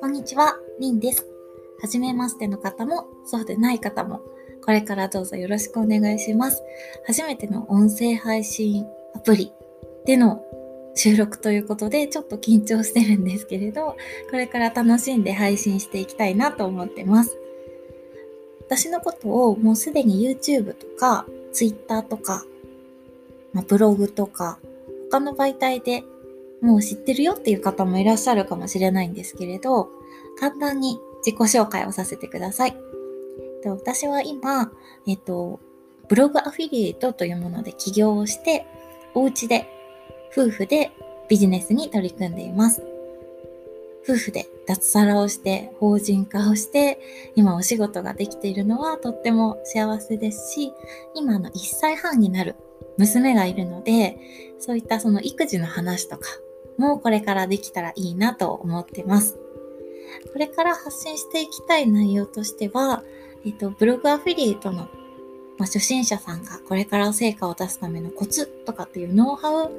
こんにちは、りんです。はじめましての方も、そうでない方も、これからどうぞよろしくお願いします。初めての音声配信アプリでの収録ということで、ちょっと緊張してるんですけれど、これから楽しんで配信していきたいなと思ってます。私のことをもうすでに YouTube とか Twitter とか、まあ、ブログとか、他の媒体でもう知ってるよっていう方もいらっしゃるかもしれないんですけれど、簡単に自己紹介をさせてください。私は今、えっと、ブログアフィリエイトというもので起業をして、お家で夫婦でビジネスに取り組んでいます。夫婦で脱サラをして法人化をして今お仕事ができているのはとっても幸せですし今の1歳半になる娘がいるのでそういったその育児の話とかもこれからできたらいいなと思ってます。これから発信していきたい内容としては、えっと、ブログアフィリエイトのまあ、初心者さんがこれから成果を出すためのコツとかっていうノウハウ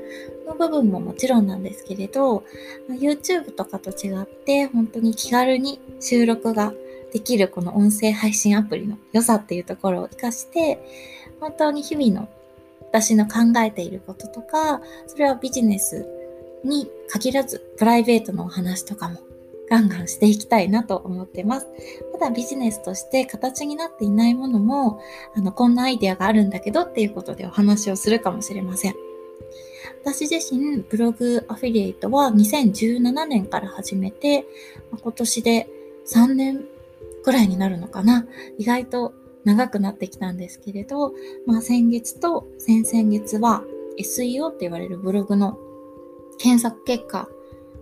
の部分ももちろんなんですけれど、YouTube とかと違って本当に気軽に収録ができるこの音声配信アプリの良さっていうところを活かして本当に日々の私の考えていることとかそれはビジネスに限らずプライベートのお話とかもガンガンしていきたいなと思ってます。まだビジネスとして形になっていないものも、あの、こんなアイデアがあるんだけどっていうことでお話をするかもしれません。私自身、ブログアフィリエイトは2017年から始めて、今年で3年くらいになるのかな。意外と長くなってきたんですけれど、まあ先月と先々月は SEO って言われるブログの検索結果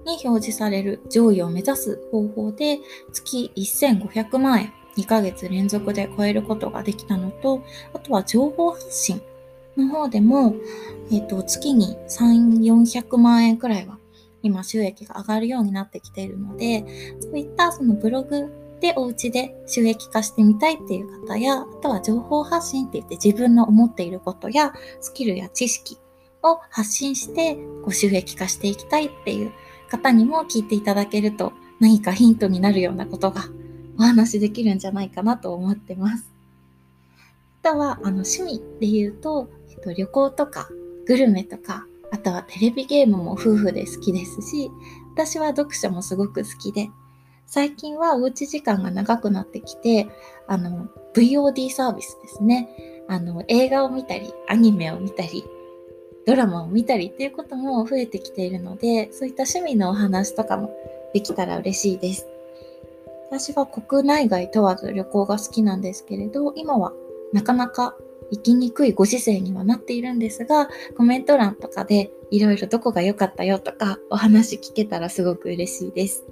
に表示される上位を目指す方法で月1500万円2ヶ月連続で超えることができたのと、あとは情報発信の方でも、えっ、ー、と、月に3、400万円くらいは今収益が上がるようになってきているので、そういったそのブログでお家で収益化してみたいっていう方や、あとは情報発信って言って自分の思っていることやスキルや知識を発信してこう収益化していきたいっていう方にも聞いていただけると何かヒントになるようなことがお話できるんじゃないかなと思ってます。あとは、あの、趣味で言うと、えっと、旅行とか、グルメとか、あとはテレビゲームも夫婦で好きですし、私は読書もすごく好きで、最近はおうち時間が長くなってきて、あの、VOD サービスですね。あの、映画を見たり、アニメを見たり、ドラマを見たりっていうことも増えてきているので、そういった趣味のお話とかもできたら嬉しいです。私は国内外問わず旅行が好きなんですけれど、今はなかなか行きにくいご時世にはなっているんですが、コメント欄とかでいろいろどこが良かったよとかお話聞けたらすごく嬉しいです。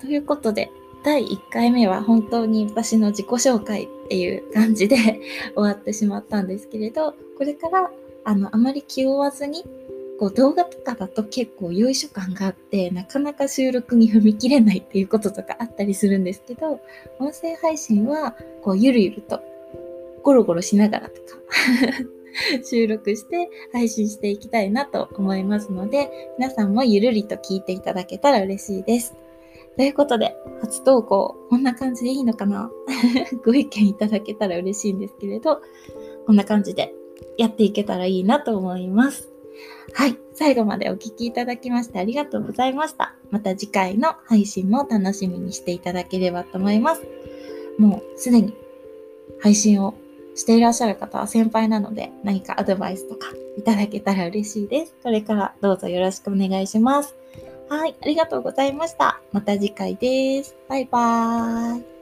ということで、第1回目は本当に私の自己紹介っていう感じで 終わってしまったんですけれど、これからあの、あまり気負わずに、こう動画とかだと結構よいしょ感があって、なかなか収録に踏み切れないっていうこととかあったりするんですけど、音声配信は、こうゆるゆると、ゴロゴロしながらとか 収録して配信していきたいなと思いますので、皆さんもゆるりと聞いていただけたら嬉しいです。ということで、初投稿、こんな感じでいいのかな？ご意見いただけたら嬉しいんですけれど、こんな感じでやっていけたらいいなと思います。はい。最後までお聴きいただきましてありがとうございました。また次回の配信も楽しみにしていただければと思います。もうすでに配信をしていらっしゃる方は先輩なので何かアドバイスとかいただけたら嬉しいです。これからどうぞよろしくお願いします。はい。ありがとうございました。また次回です。バイバーイ。